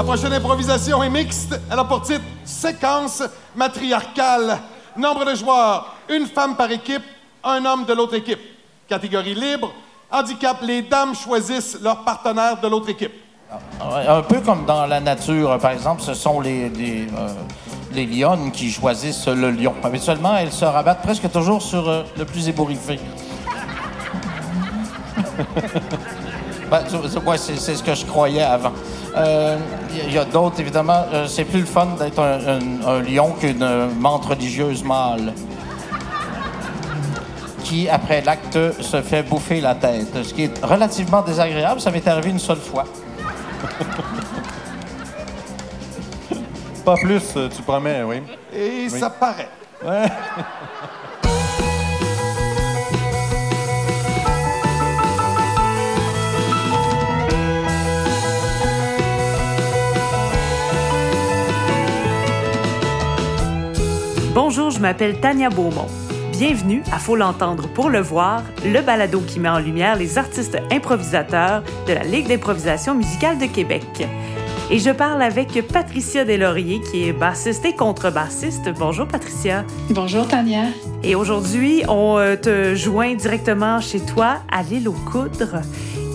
La prochaine improvisation est mixte. Elle a pour titre Séquence matriarcale. Nombre de joueurs, une femme par équipe, un homme de l'autre équipe. Catégorie libre. Handicap, les dames choisissent leur partenaire de l'autre équipe. Un peu comme dans la nature, par exemple, ce sont les, les, euh, les lionnes qui choisissent le lion. Habituellement, elles se rabattent presque toujours sur euh, le plus ébouriffé. Ben, ouais, c'est c'est ce que je croyais avant. Euh, Il y a d'autres, évidemment. euh, c'est plus le fun d'être un, un- un lion qu'une euh, menthe religieuse mâle qui, après l'acte, se fait bouffer la tête. Ce qui est relativement désagréable. Ça m'est arrivé une seule fois. Pas plus, euh, tu promets, oui. Et ça paraît. Bonjour, je m'appelle Tania Beaumont. Bienvenue à Faut l'entendre pour le voir, le balado qui met en lumière les artistes improvisateurs de la Ligue d'improvisation musicale de Québec. Et je parle avec Patricia Deslauriers, qui est bassiste et contrebassiste. Bonjour Patricia. Bonjour Tania. Et aujourd'hui, on euh, te joint directement chez toi à l'île aux Coudres.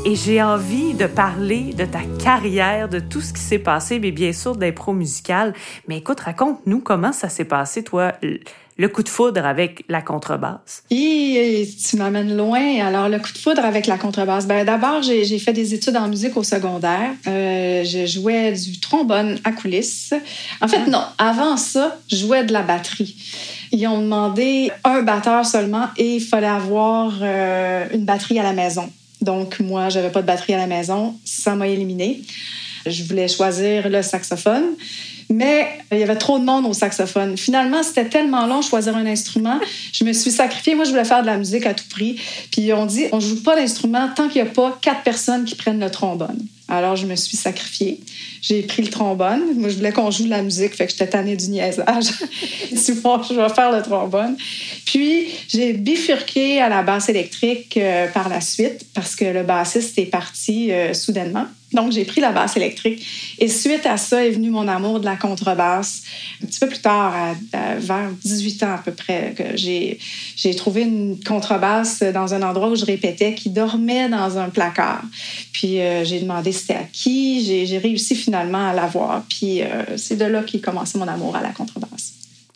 Et j'ai envie de parler de ta carrière, de tout ce qui s'est passé, mais bien sûr d'impro musical. Mais écoute, raconte-nous comment ça s'est passé, toi, le coup de foudre avec la contrebasse. Et tu m'amènes loin. Alors, le coup de foudre avec la contrebasse. Ben, D'abord, j'ai j'ai fait des études en musique au secondaire. Euh, je jouais du trombone à coulisses. En fait, non. Avant ça, je jouais de la batterie. Ils ont demandé un batteur seulement et il fallait avoir euh, une batterie à la maison. Donc, moi, j'avais pas de batterie à la maison. Ça m'a éliminé. Je voulais choisir le saxophone. Mais il y avait trop de monde au saxophone. Finalement, c'était tellement long choisir un instrument. Je me suis sacrifiée. Moi, je voulais faire de la musique à tout prix. Puis on dit, on joue pas d'instrument tant qu'il n'y a pas quatre personnes qui prennent le trombone. Alors, je me suis sacrifiée. J'ai pris le trombone. Moi, je voulais qu'on joue de la musique, fait que j'étais tannée du niaisage. Bon, je vais faire le trombone. Puis, j'ai bifurqué à la basse électrique euh, par la suite parce que le bassiste est parti euh, soudainement. Donc, j'ai pris la basse électrique. Et suite à ça est venu mon amour de la contrebasse. Un petit peu plus tard, à- vers 18 ans à peu près, que j'ai j'ai trouvé une contrebasse dans un endroit où je répétais qui dormait dans un placard. Puis euh, j'ai demandé c'était à qui. J'ai j'ai réussi finalement à l'avoir. Puis euh, c'est de là qu'est commencé mon amour à la contrebasse.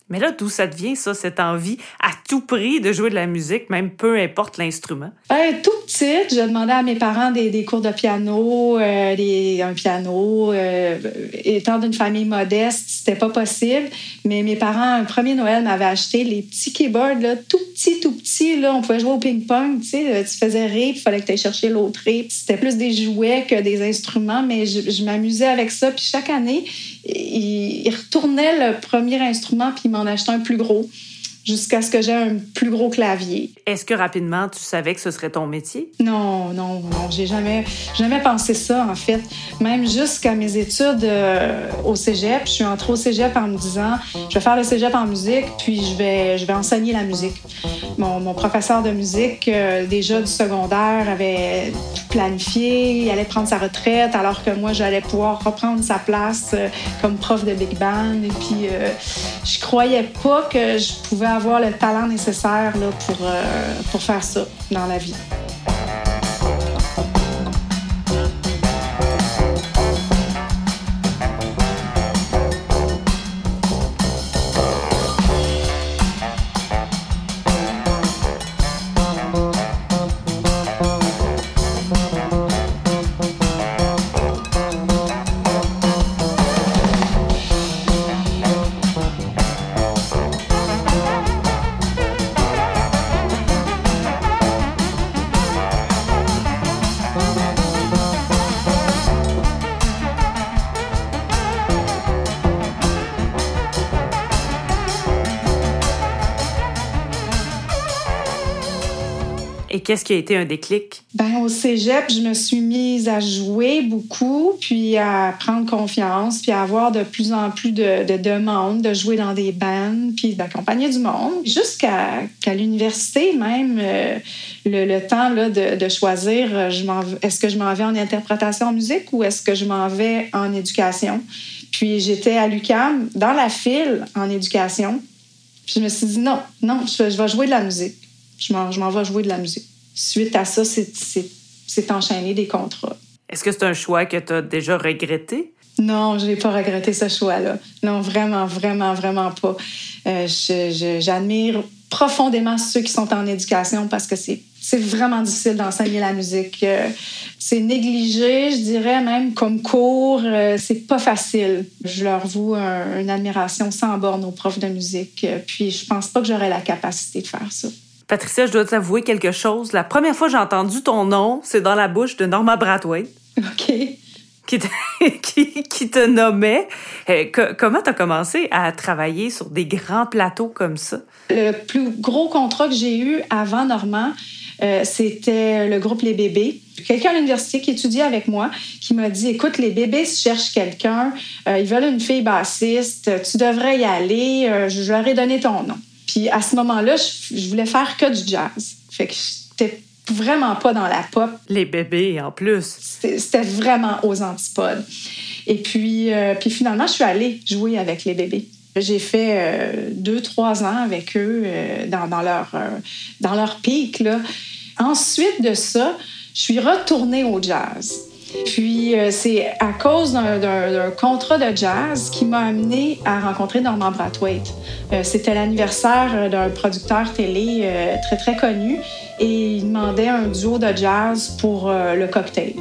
Mais là, d'où ça devient, ça, cette envie à tout prix de jouer de la musique, même peu importe l'instrument? Euh, tout petite, je demandais à mes parents des, cours de piano, euh, un piano. euh, étant d'une famille modeste, c'était pas possible. Mais mes parents, un premier Noël, m'avaient acheté les petits keyboards, là, tout petits, tout petits. Là, on pouvait jouer au ping-pong. Tu sais, tu faisais rire, il fallait que tu ailles chercher l'autre rire. C'était plus des jouets que des instruments, mais je m'amusais avec ça. Puis chaque année, il, retournait le premier instrument, puis il m'en achetait un plus gros, jusqu'à ce que j'ai un plus gros clavier. Est-ce que rapidement, tu savais que ce serait ton métier? Non, non, non, j'ai jamais, jamais pensé ça, en fait. Même jusqu'à mes études euh, au cégep, je suis entrée au cégep en me disant, je vais faire le cégep en musique, puis je vais, je vais enseigner la musique. Mon, mon professeur de musique, euh, déjà du secondaire, avait tout planifié, il allait prendre sa retraite, alors que moi, j'allais pouvoir reprendre sa place euh, comme prof de big band. Et puis, je croyais pas que je pouvais avoir le talent nécessaire là, pour, euh, pour faire ça dans la vie. Qu'est-ce qui a été un déclic? Ben, au cégep, je me suis mise à jouer beaucoup, puis à prendre confiance, puis à avoir de plus en plus de, demandes, de jouer dans des bands, puis d'accompagner du monde. Jusqu'à l'université, même, euh, le, temps de, choisir, euh, est-ce que je m'en vais en interprétation en musique ou est-ce que je m'en vais en éducation? Puis j'étais à l'UCAM, dans la file en éducation. Puis je me suis dit, non, non, je, vais jouer de la musique. Je m'en vais jouer de la musique. Suite à ça, c'est enchaîné des contrats. Est-ce que c'est un choix que tu as déjà regretté? Non, je n'ai pas regretté ce choix-là. Non, vraiment, vraiment, vraiment pas. Euh, j'admire profondément ceux qui sont en éducation parce que c'est vraiment difficile d'enseigner la musique. Euh, c'est négligé, je dirais même comme cours. Euh, c'est pas facile. Je leur voue une admiration sans borne aux profs de musique. Puis je pense pas que j'aurais la capacité de faire ça. Patricia, je dois t'avouer quelque chose. La première fois que j'ai entendu ton nom, c'est dans la bouche de Norma Brathwaite. OK. Qui te, qui, te nommait. Eh, comment tu as commencé à travailler sur des grands plateaux comme ça? Le plus gros contrat que j'ai eu avant Normand, euh, c'était le groupe Les Bébés. Quelqu'un à l'université qui étudiait avec moi qui m'a dit Écoute, les bébés cherchent quelqu'un, euh, ils veulent une fille bassiste, tu devrais y aller, euh, je leur ai donné ton nom. Puis à ce moment-là, je, voulais faire que du jazz. Fait que j'étais vraiment pas dans la pop. Les bébés, en plus. C'était vraiment aux antipodes. Et puis, euh, puis finalement, je suis allée jouer avec les bébés. J'ai fait euh, deux, trois ans avec eux euh, dans, dans, leur, dans leur pic. Là. Ensuite de ça, je suis retournée au jazz. Puis euh, c'est à cause d'un contrat de jazz qui m'a amené à rencontrer Norman Brathwaite. Euh, c'était l'anniversaire d'un producteur télé euh, très très connu et il demandait un duo de jazz pour le cocktail.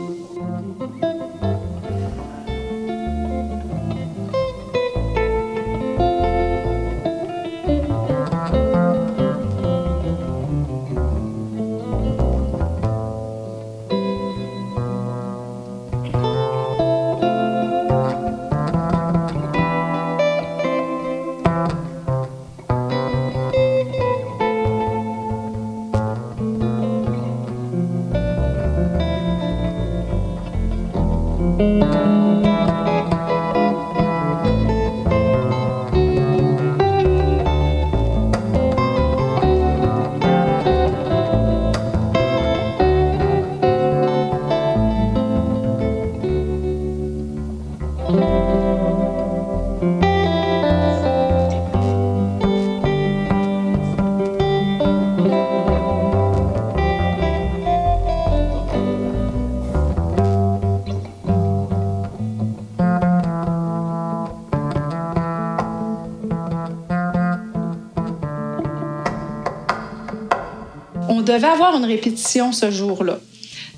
Devait avoir une répétition ce jour-là.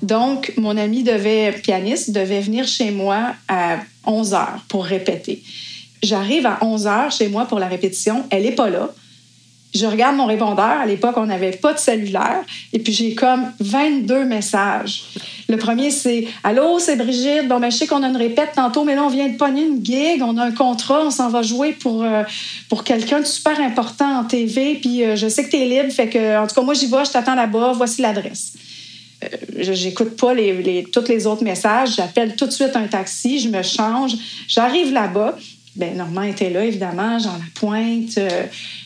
Donc, mon ami devait, pianiste, devait venir chez moi à 11 heures pour répéter. J'arrive à 11 heures chez moi pour la répétition. Elle n'est pas là. Je regarde mon répondeur. À l'époque, on n'avait pas de cellulaire. Et puis, j'ai comme 22 messages. Le premier, c'est Allô, c'est Brigitte. Bon, ben, je sais qu'on a une répète tantôt, mais là, on vient de pogner une gig. On a un contrat. On s'en va jouer pour, euh, pour quelqu'un de super important en TV. Puis, euh, je sais que tu es libre. Fait que, en tout cas, moi, j'y vais. Je t'attends là-bas. Voici l'adresse. Euh, j'écoute pas les, les, tous les autres messages. J'appelle tout de suite un taxi. Je me change. J'arrive là-bas. Ben, Normand était là, évidemment, Jean Lapointe,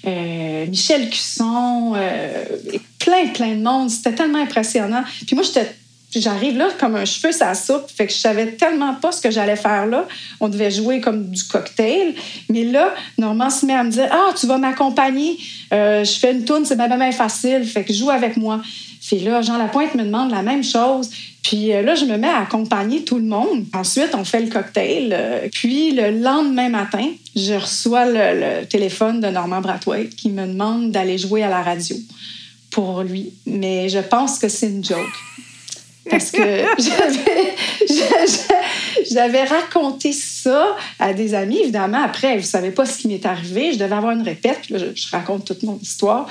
euh, Michel Cusson, plein, plein de monde. C'était tellement impressionnant. Puis moi, j'arrive là comme un cheveu ça soupe. Fait que je savais tellement pas ce que j'allais faire là. On devait jouer comme du cocktail. Mais là, Normand se met à me dire Ah, tu vas m'accompagner. Euh, je fais une tourne, c'est bien, bien facile. Fait que joue avec moi. Puis là, Jean Lapointe me demande la même chose. Puis euh, là, je me mets à accompagner tout le monde. Ensuite, on fait le cocktail. Euh, puis le lendemain matin, je reçois le, téléphone de Normand Brathwaite qui me demande d'aller jouer à la radio pour lui. Mais je pense que c'est une joke parce que j'avais raconté ça à des amis, évidemment. Après, vous ne savez pas ce qui m'est arrivé. Je devais avoir une répète. Puis là, je, raconte toute mon histoire.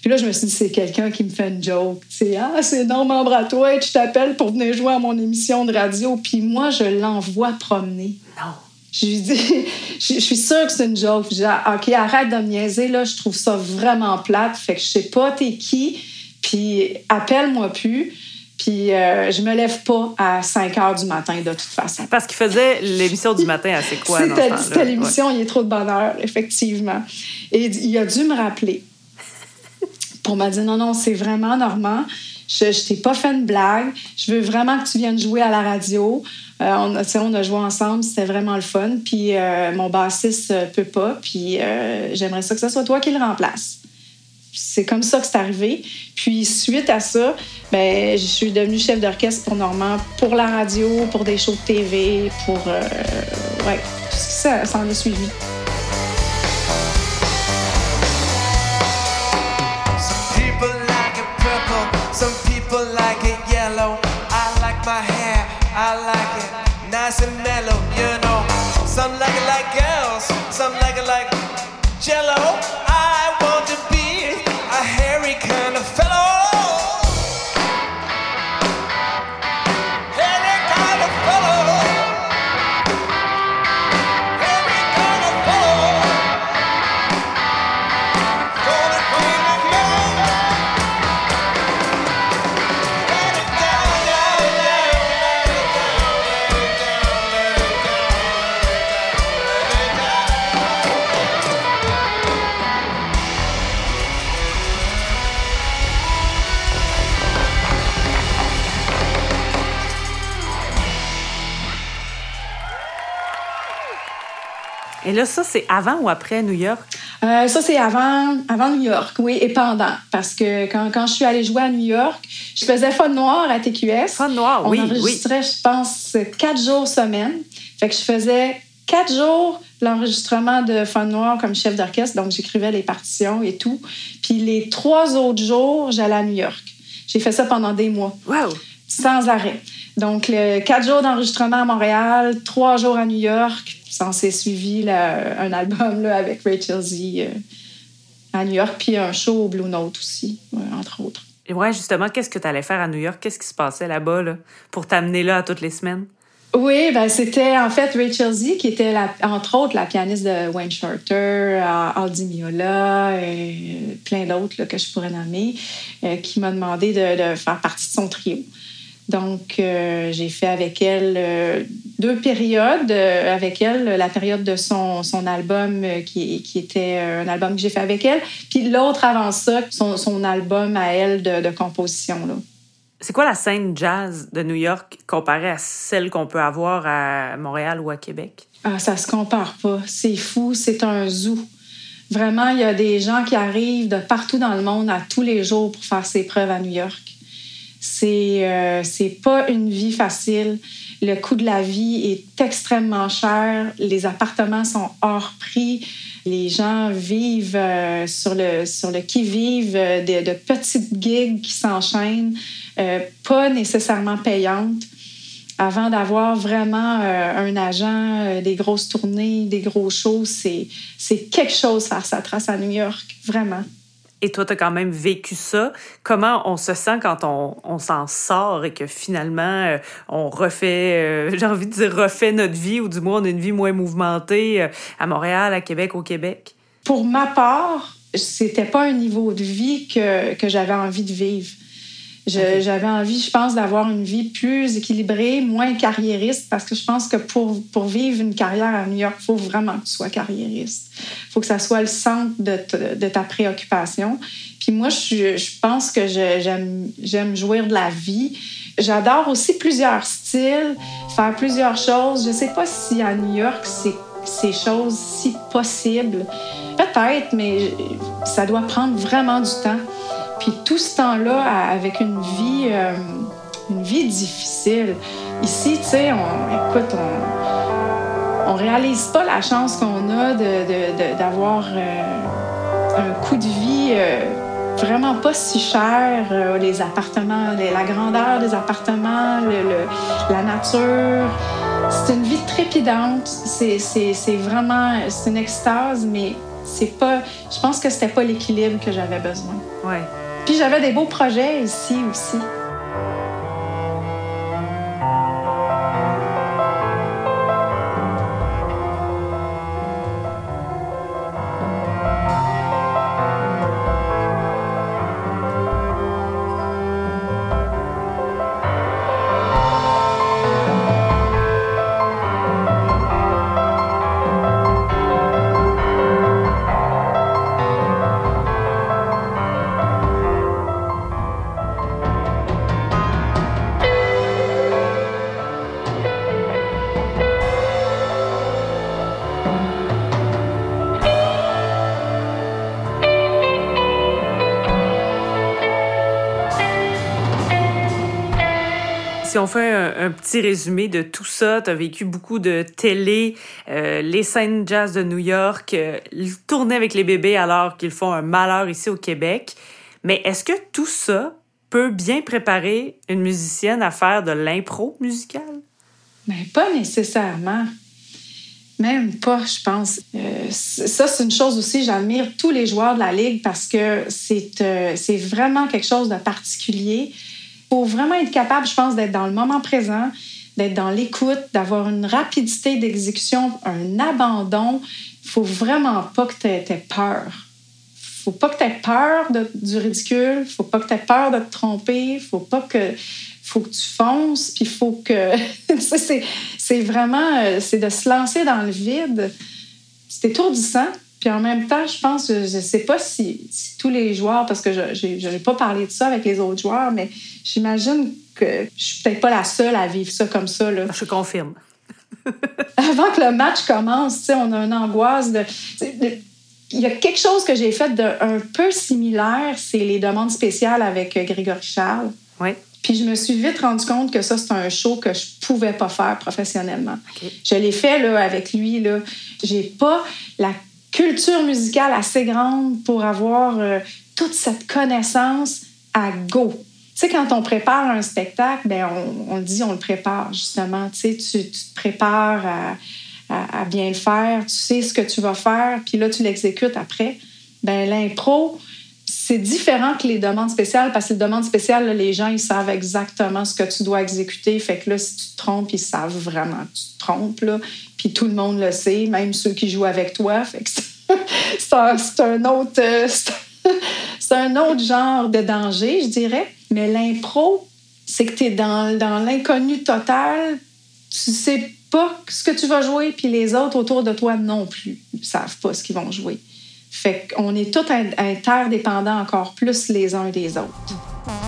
Puis là, je me suis dit, c'est quelqu'un qui me fait une joke. C'est Ah, c'est Normand Bratois, tu t'appelles pour venir jouer à mon émission de radio. Puis moi, je l'envoie promener. Non. Je lui dis, je, suis sûre que c'est une joke. Je dis, ah, OK, arrête de me niaiser, là. Je trouve ça vraiment plate. Fait que je sais pas, t'es qui Puis appelle-moi plus. Puis euh, je me lève pas à 5 heures du matin de toute façon. Parce qu'il faisait l'émission du matin à C'est quoi? C'était l'émission Il est trop de bonheur, effectivement. Et il a dû me rappeler pour me dire non, non, c'est vraiment normal. Je, je t'ai pas fait une blague. Je veux vraiment que tu viennes jouer à la radio. Euh, on, on a joué ensemble, c'était vraiment le fun. Puis euh, mon bassiste euh, peut pas. Puis euh, j'aimerais ça que ce soit toi qui le remplace. C'est comme ça que c'est arrivé. Puis suite à ça, ben, je suis devenue chef d'orchestre pour Normand, pour la radio, pour des shows de TV, pour euh, ouais, tout ce qui ça, ça en a suivi. Là, ça, c'est avant ou après New York? Euh, ça, c'est avant, avant New York, oui, et pendant. Parce que quand, quand je suis allée jouer à New York, je faisais Fun Noir à TQS. Fun Noir, On oui, enregistrait, je pense, quatre jours semaine. Fait que je faisais quatre jours l'enregistrement de Fun Noir comme chef d'orchestre. Donc, j'écrivais les partitions et tout. Puis les trois autres jours, j'allais à New York. J'ai fait ça pendant des mois Wow! Sans arrêt. Donc, le quatre jours d'enregistrement à Montréal, trois jours à New York. Ça s'est suivi là, un album là, avec Rachel Z euh, à New York, puis un show au Blue Note aussi, ouais, entre autres. Et ouais, justement, qu'est-ce que tu allais faire à New York? Qu'est-ce qui se passait là-bas là, pour t'amener là à toutes les semaines? Oui, ben c'était en fait Rachel Z qui était, la- entre autres, la pianiste de Wayne Shorter, euh, Aldi Miola, et plein d'autres que je pourrais nommer, euh, qui m'a demandé de, de faire partie de son trio. Donc, euh, j'ai fait avec elle euh, deux périodes euh, avec elle. La période de son, son album qui, qui était un album que j'ai fait avec elle. Puis l'autre avant ça, son, son album à elle de, de composition. Là. C'est quoi la scène jazz de New York comparée à celle qu'on peut avoir à Montréal ou à Québec? Ah, ça se compare pas. C'est fou, c'est un zoo. Vraiment, il y a des gens qui arrivent de partout dans le monde à tous les jours pour faire ses preuves à New York. C'est euh, pas une vie facile. Le coût de la vie est extrêmement cher. Les appartements sont hors prix. Les gens vivent euh, sur le sur le qui vive de, petites gigs qui s'enchaînent, euh, pas nécessairement payantes avant d'avoir vraiment euh, un agent, euh, des grosses tournées, des gros shows, c'est, c'est quelque chose faire sa trace à New York, vraiment. Et toi, tu as quand même vécu ça. Comment on se sent quand on, on s'en sort et que finalement, euh, on refait, euh, j'ai envie de dire refait notre vie, ou du moins on a une vie moins mouvementée euh, à Montréal, à Québec, au Québec? Pour ma part, c'était pas un niveau de vie que, que j'avais envie de vivre. J'avais envie, je pense, d'avoir une vie plus équilibrée, moins carriériste, parce que je pense que pour, pour vivre une carrière à New York, il faut vraiment que tu sois carriériste. Il faut que ça soit le centre de, ta- de ta préoccupation. Puis moi, je, je pense que j'aime jouir de la vie. J'adore aussi plusieurs styles, faire plusieurs choses. Je sais pas si à New York, c'est ces choses si possibles. Peut-être, mais ça doit prendre vraiment du temps. Tout ce temps-là, avec une vie, euh, une vie difficile. Ici, tu sais, on, écoute, on, on réalise pas la chance qu'on a de- de- d'avoir euh, un coût de vie euh, vraiment pas si cher. Les appartements, la grandeur des appartements, la nature. C'est une vie trépidante. C'est vraiment, c'est une extase, mais c'est pas. Je pense que c'était pas l'équilibre que j'avais besoin. Ouais. Puis j'avais des beaux projets ici aussi. On fait un, petit résumé de tout ça, tu as vécu beaucoup de télé, euh, les scènes jazz de New York, euh, tourner avec les bébés alors qu'ils font un malheur ici au Québec. Mais est-ce que tout ça peut bien préparer une musicienne à faire de l'impro musicale? Mais pas nécessairement. Même pas, je pense. Euh, ça, c'est une chose aussi, j'admire tous les joueurs de la Ligue parce que c'est vraiment quelque chose de particulier faut vraiment être capable, je pense, d'être dans le moment présent, d'être dans l'écoute, d'avoir une rapidité d'exécution, un abandon. Il faut vraiment pas que tu aies, peur. faut pas que tu aies peur du ridicule. faut pas que tu aies peur de te tromper. faut pas que faut que tu fonces, puis faut que... c'est vraiment... Euh, c'est de se lancer dans le vide. C'est étourdissant, puis en même temps, je pense, je ne sais pas si, tous les joueurs, parce que je n'ai pas parlé de ça avec les autres joueurs, mais j'imagine que je suis peut-être pas la seule à vivre ça comme ça. Là. Je confirme. Avant que le match commence, on a une angoisse de, Il y a quelque chose que j'ai fait de un peu similaire, c'est les demandes spéciales avec euh, Grégory Charles. Oui. Puis je me suis vite rendu compte que ça, c'est un show que je pouvais pas faire professionnellement. Je l'ai fait là, avec lui. Là. J'ai pas la culture musicale assez grande pour avoir euh, toute cette connaissance à go. Tu sais, quand on prépare un spectacle, ben on, dit, on le prépare justement. Tu sais, tu, te prépares à, bien le faire, tu sais ce que tu vas faire, puis là, tu l'exécutes après. Ben l'impro, c'est différent que les demandes spéciales parce que les demandes spéciales, les gens, ils savent exactement ce que tu dois exécuter. Fait que là, si tu te trompes, ils savent vraiment que tu te trompes. Là. Puis tout le monde le sait, même ceux qui jouent avec toi. Fait que c'est un, autre... Euh, un autre genre de danger, je dirais. Mais l'impro, c'est que tu es dans, dans l'inconnu total. Tu sais pas ce que tu vas jouer, puis les autres autour de toi non plus ne savent pas ce qu'ils vont jouer. Fait qu'on est tous interdépendants encore plus les uns des autres.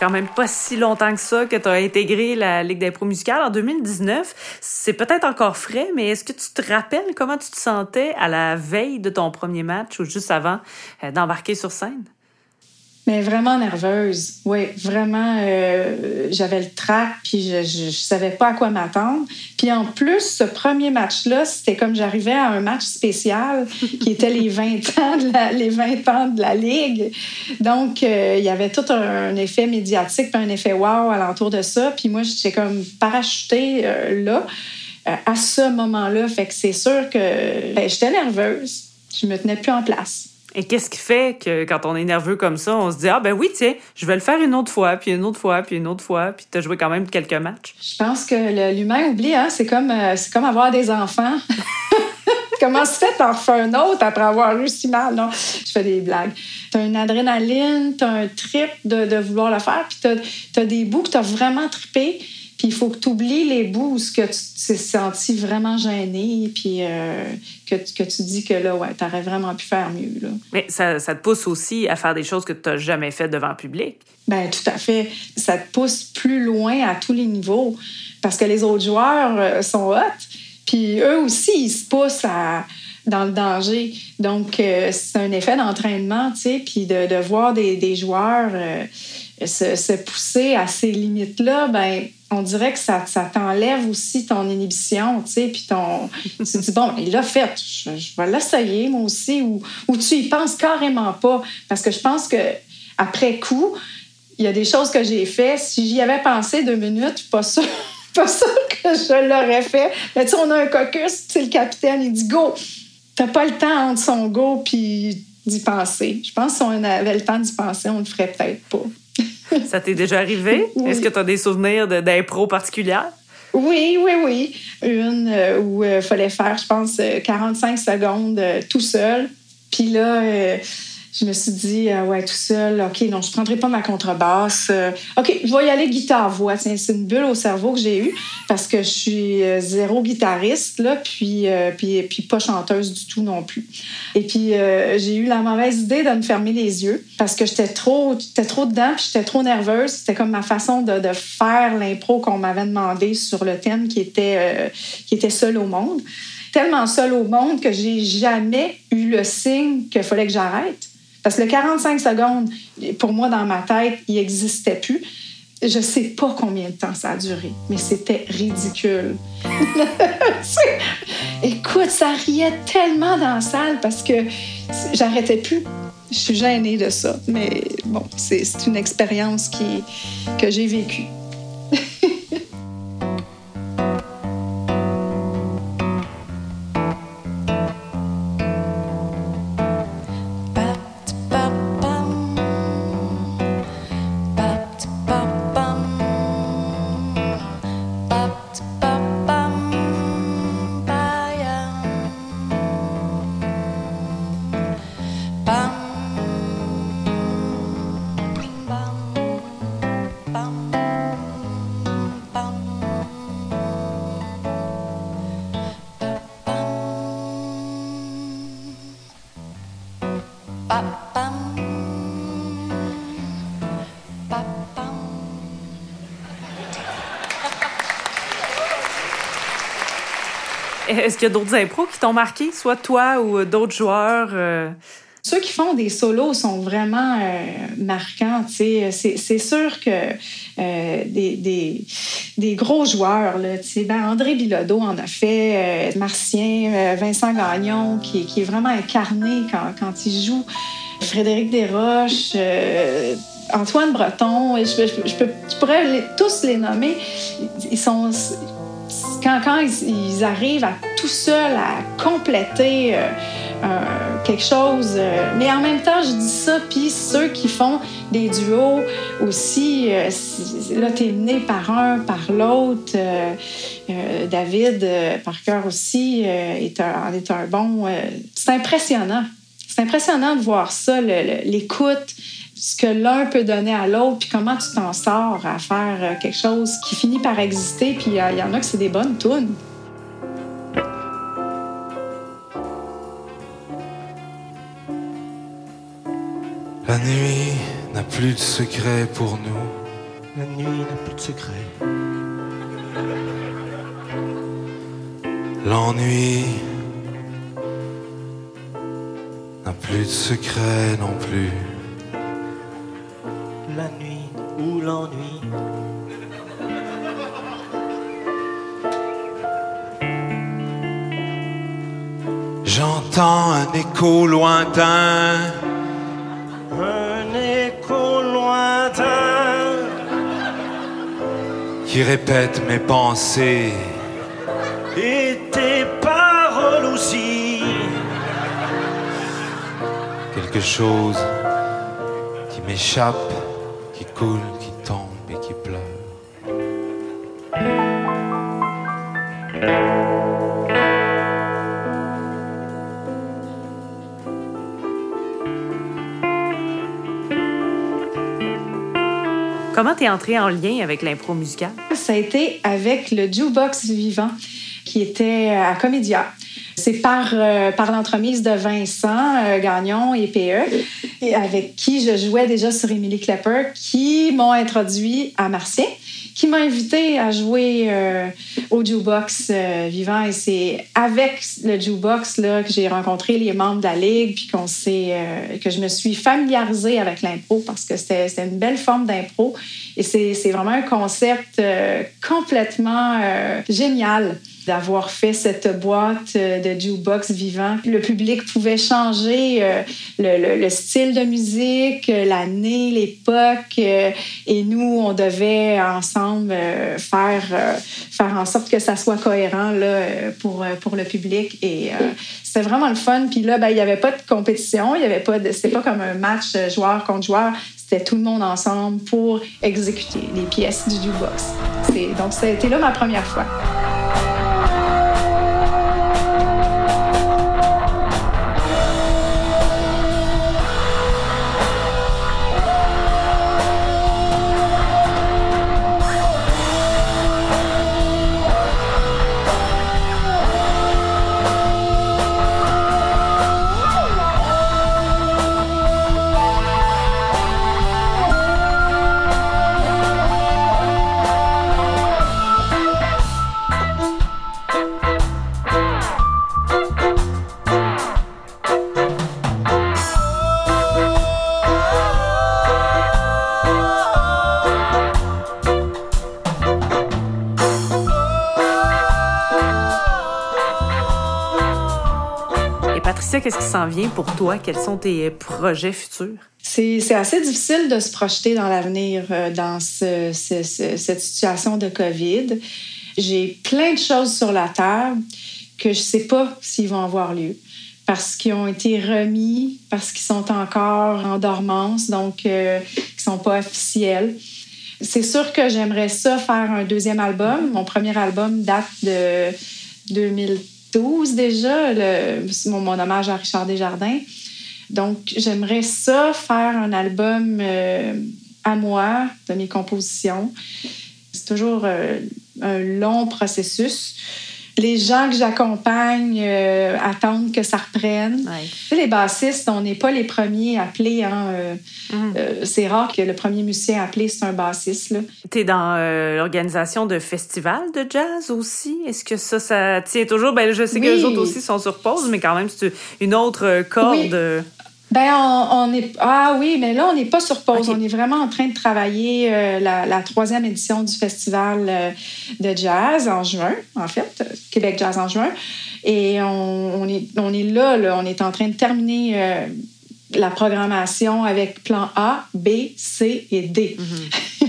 Quand même pas si longtemps que ça que tu as intégré la Ligue d'impro musicale en 2019. C'est peut-être encore frais, mais est-ce que tu te rappelles comment tu te sentais à la veille de ton premier match ou juste avant euh, d'embarquer sur scène? Mais vraiment nerveuse. Oui, vraiment, euh, j'avais le trac, puis je, je, savais pas à quoi m'attendre. Puis en plus, ce premier match-là, c'était comme j'arrivais à un match spécial qui était les 20 ans de la, les 20 ans de la Ligue. Donc, euh, il y avait tout un, effet médiatique, puis un effet wow alentour de ça. Puis moi, j'étais comme parachutée euh, là, à ce moment-là. Fait que c'est sûr que ben, j'étais nerveuse. Je me tenais plus en place. Et qu'est-ce qui fait que quand on est nerveux comme ça, on se dit Ah, ben oui, tiens, je vais le faire une autre fois, puis une autre fois, puis une autre fois, puis tu as joué quand même quelques matchs? Je pense que l'humain oublie, hein? c'est comme, euh, comme avoir des enfants. Comment se fait t'en refais un autre après avoir eu si mal? Non, je fais des blagues. T'as une adrénaline, t'as un trip de, de, vouloir le faire, puis t'as as des bouts que t'as vraiment trippé. Puis il faut que tu oublies les bouts où que tu t'es senti vraiment gêné, puis euh, que, que, tu dis que là, ouais, t'aurais vraiment pu faire mieux. Là. Mais ça, ça, te pousse aussi à faire des choses que tu n'as jamais faites devant le public? Bien, tout à fait. Ça te pousse plus loin à tous les niveaux parce que les autres joueurs euh, sont hot, puis eux aussi, ils se poussent à, dans le danger. Donc, euh, c'est un effet d'entraînement, tu sais, puis de, de, voir des, des joueurs se, se, pousser à ces limites-là, ben on dirait que ça, t'enlève aussi ton inhibition, tu sais, puis ton... tu te dis, bon, il l'a fait, je, vais l'essayer, moi aussi, ou, ou tu y penses carrément pas, parce que je pense que après coup, il y a des choses que j'ai fait, si j'y avais pensé deux minutes, pas sûr, pas sûr que je l'aurais fait. Mais tu sais, on a un caucus, tu le capitaine, il dit, go, t'as pas le temps entre son go puis d'y penser. Je pense que si on avait le temps d'y penser, on le ferait peut-être pas. Ça t'est déjà arrivé? Oui. Est-ce que tu as des souvenirs de- d'impro particulières? Oui, oui, oui. Une euh, où il fallait faire, je pense, euh, 45 secondes euh, tout seul. Puis là, euh, je me suis dit, euh, ouais, tout seul, OK, non, je ne prendrai pas ma contrebasse. Euh, OK, je vais y aller guitare-voix. C'est une bulle au cerveau que j'ai eue parce que je suis euh, zéro guitariste, là, puis, puis, puis pas chanteuse du tout non plus. Et puis, j'ai eu la mauvaise idée de me fermer les yeux parce que j'étais trop, trop dedans, puis j'étais trop nerveuse. C'était comme ma façon de, de faire l'impro qu'on m'avait demandé sur le thème qui était, qui était seul au monde. Tellement seul au monde que j'ai jamais eu le signe qu'il fallait que j'arrête. Parce que le 45 secondes, pour moi, dans ma tête, il n'existait plus. Je sais pas combien de temps ça a duré, mais c'était ridicule. Écoute, ça riait tellement dans la salle parce que j'arrêtais plus. Je suis gênée de ça, mais bon, c'est une expérience que j'ai vécue. Est-ce qu'il y a d'autres impros qui t'ont marqué, soit toi ou euh, d'autres joueurs? euh? Ceux qui font des solos sont vraiment euh, marquants. C'est sûr que des, gros joueurs, ben André Bilodeau en a fait, Martien, Vincent Gagnon, qui, est vraiment incarné quand, il joue, Frédéric Desroches, Antoine Breton, et je, peux- pourrais tous les nommer. Ils sont quand, ils, arrivent à tout seuls à compléter euh, un- quelque chose. euh, mais en même temps, je dis ça, puis ceux qui font des duos aussi, euh, si- là, t'es mené par un, par l'autre. euh, euh, David euh, Parker aussi euh, est, un, en est un bon. euh, c'est impressionnant. C'est impressionnant de voir ça, l'écoute, ce que l'un peut donner à l'autre, puis comment tu t'en sors à faire euh, quelque chose qui finit par exister, puis euh, il y en a que c'est des bonnes tunes. La nuit n'a plus de secret pour nous. La nuit n'a plus de secret. L'ennui n'a plus de secret non plus. La nuit ou l'ennui. J'entends un écho lointain Un écho lointain. qui répète mes pensées. Et tes paroles aussi. Quelque chose qui m'échappe, coule, qui tombe et qui pleure. Comment t'es entré en lien avec l'impro musicale? Ça a été avec le jukebox vivant qui était à Comédia. C'est par, euh, par l'entremise de Vincent euh, Gagnon et PE, et avec qui je jouais déjà sur Emily Klepper, qui m'ont introduit à Martien, qui m'a invité à jouer euh, au jukebox euh, vivant. Et c'est avec le jukebox là, que j'ai rencontré les membres de la Ligue, puis qu'on euh, que je me suis familiarisée avec l'impro parce que c'était, une belle forme d'impro. Et c'est, c'est vraiment un concept euh, complètement euh, génial d'avoir fait cette boîte euh, de jukebox vivant. Le public pouvait changer euh, le, le- le style de musique, euh, l'année, l'époque, et nous, on devait ensemble faire, faire en sorte que ça soit cohérent là, pour, pour le public. Et c'était vraiment le fun. Puis là, ben, il n'y avait pas de compétition, il y avait pas c'était pas comme un match joueur contre joueur. C'était tout le monde ensemble pour exécuter les pièces du jukebox. Donc, ça là ma première fois. S'en vient pour toi? Quels sont tes projets futurs? C'est assez difficile de se projeter dans l'avenir euh, dans ce- ce- ce- cette situation de COVID. J'ai plein de choses sur la table que je ne sais pas s'ils vont avoir lieu parce qu'ils ont été remis, parce qu'ils sont encore en dormance, donc euh, ne sont pas officiels. C'est sûr que j'aimerais ça faire un deuxième album. Mon premier album date de 2012 déjà, mon hommage à Richard Desjardins. Donc, j'aimerais ça faire un album euh, à moi, de mes compositions. C'est toujours euh, un long processus. Les gens que j'accompagne euh, attendent que ça reprenne. Ouais. Les bassistes, on n'est pas les premiers appelés. Hein, euh, Mhm. euh, c'est rare que le premier musicien appelé, c'est un bassiste. Tu es dans l'organisation de festivals de jazz aussi? Est-ce que ça, ça tient toujours? Ben, je sais que les autres aussi sont sur pause, mais quand même, c'est une autre corde. Oui. Ben, on, on est... Ah oui, mais là, on n'est pas sur pause. On est vraiment en train de travailler euh, la, la troisième édition du festival euh, de jazz en juin, en fait, Québec Jazz en juin. Et on, on est, on est là, là, on est en train de terminer euh, la programmation avec plan A, B, C et D.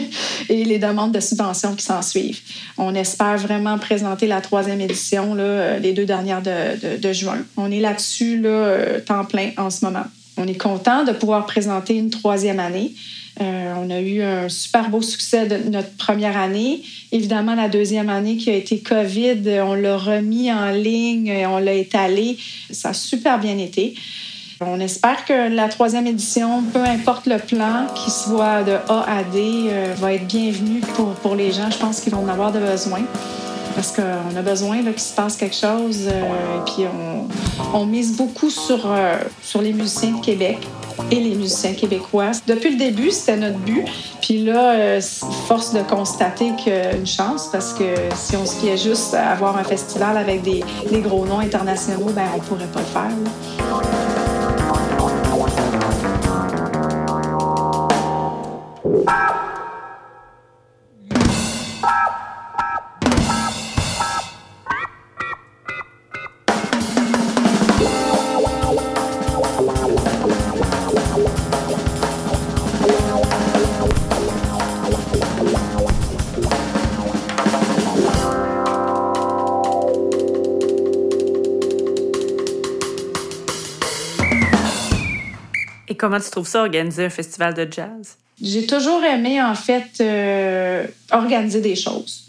et les demandes de subventions qui s'en suivent. On espère vraiment présenter la troisième édition, là, les deux dernières de, de- de juin. On est là-dessus, là, temps plein en ce moment. On est content de pouvoir présenter une troisième année. Euh, on a eu un super beau succès de notre première année. Évidemment, la deuxième année qui a été COVID, on l'a remis en ligne, et on l'a étalé. Ça a super bien été. On espère que la troisième édition, peu importe le plan, qu'il soit de A à D, euh, va être bienvenu pour, pour les gens. Je pense qu'ils vont en avoir de besoin. Parce qu'on a besoin qu'il se passe quelque chose. euh, et puis on, on mise beaucoup sur, euh, sur les musiciens de Québec et les musiciens québécois. Depuis le début, c'était notre but. Puis là, euh, force de constater qu'une chance, parce que si on se fiait juste à avoir un festival avec des, des gros noms internationaux, ben on pourrait pas le faire. là. Comment tu trouves ça, organiser un festival de jazz? J'ai toujours aimé, en fait, euh, organiser des choses.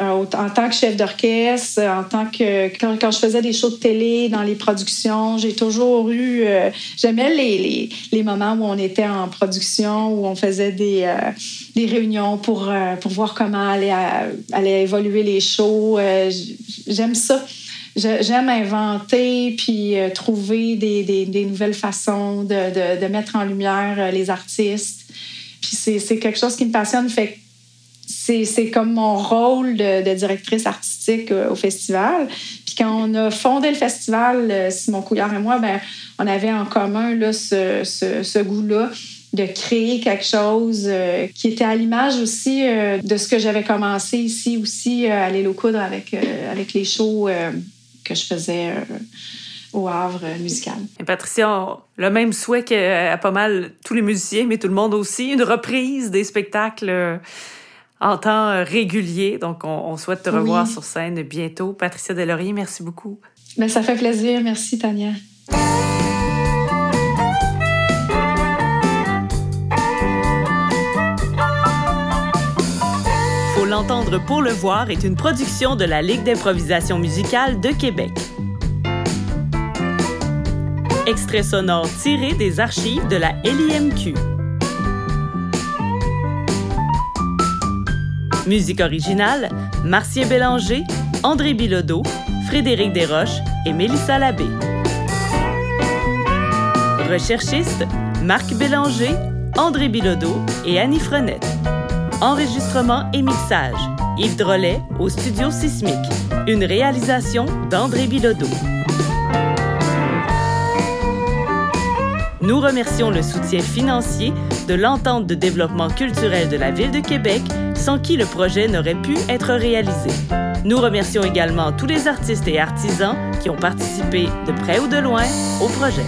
Euh, en tant que chef d'orchestre, en tant que quand, quand je faisais des shows de télé dans les productions, j'ai toujours eu. euh, J'aimais les, les, moments où on était en production, où on faisait des, des réunions pour, pour voir comment allaient, à- allaient évoluer les shows. J'aime ça. J'aime inventer puis euh, trouver des, nouvelles façons de, mettre en lumière euh, les artistes. Puis c'est quelque chose qui me passionne. C'est comme mon rôle de, directrice artistique euh, au festival. Puis quand on a fondé le festival, Simon Couillard et moi, ben, on avait en commun là, ce, goût-là de créer quelque chose qui était à l'image aussi de ce que j'avais commencé ici aussi euh, à l'île aux coudres avec, avec les shows que je faisais euh, au Havre euh, musical. Et Patricia le même souhait qu'à pas mal tous les musiciens, mais tout le monde aussi, une reprise des spectacles euh, en temps euh, régulier. Donc, on, on souhaite te revoir Oui. sur scène bientôt. Patricia Delaurier, merci beaucoup. Ben, ça fait plaisir. Merci, Tania. Pour le voir est une production de la Ligue d'improvisation musicale de Québec. Extrait sonore tiré des archives de la LIMQ. Musique originale, Marcien Bélanger, André Bilodeau, Frédéric Desroches et Mélissa Labbé. Recherchistes, Marc Bélanger, André Bilodeau et Annie Frenette. Enregistrement et mixage, Yves Drolet au Studio Sismique. Une réalisation d'André Bilodeau. Nous remercions le soutien financier de l'entente de développement culturel de la Ville de Québec, sans qui le projet n'aurait pu être réalisé. Nous remercions également tous les artistes et artisans qui ont participé de près ou de loin au projet.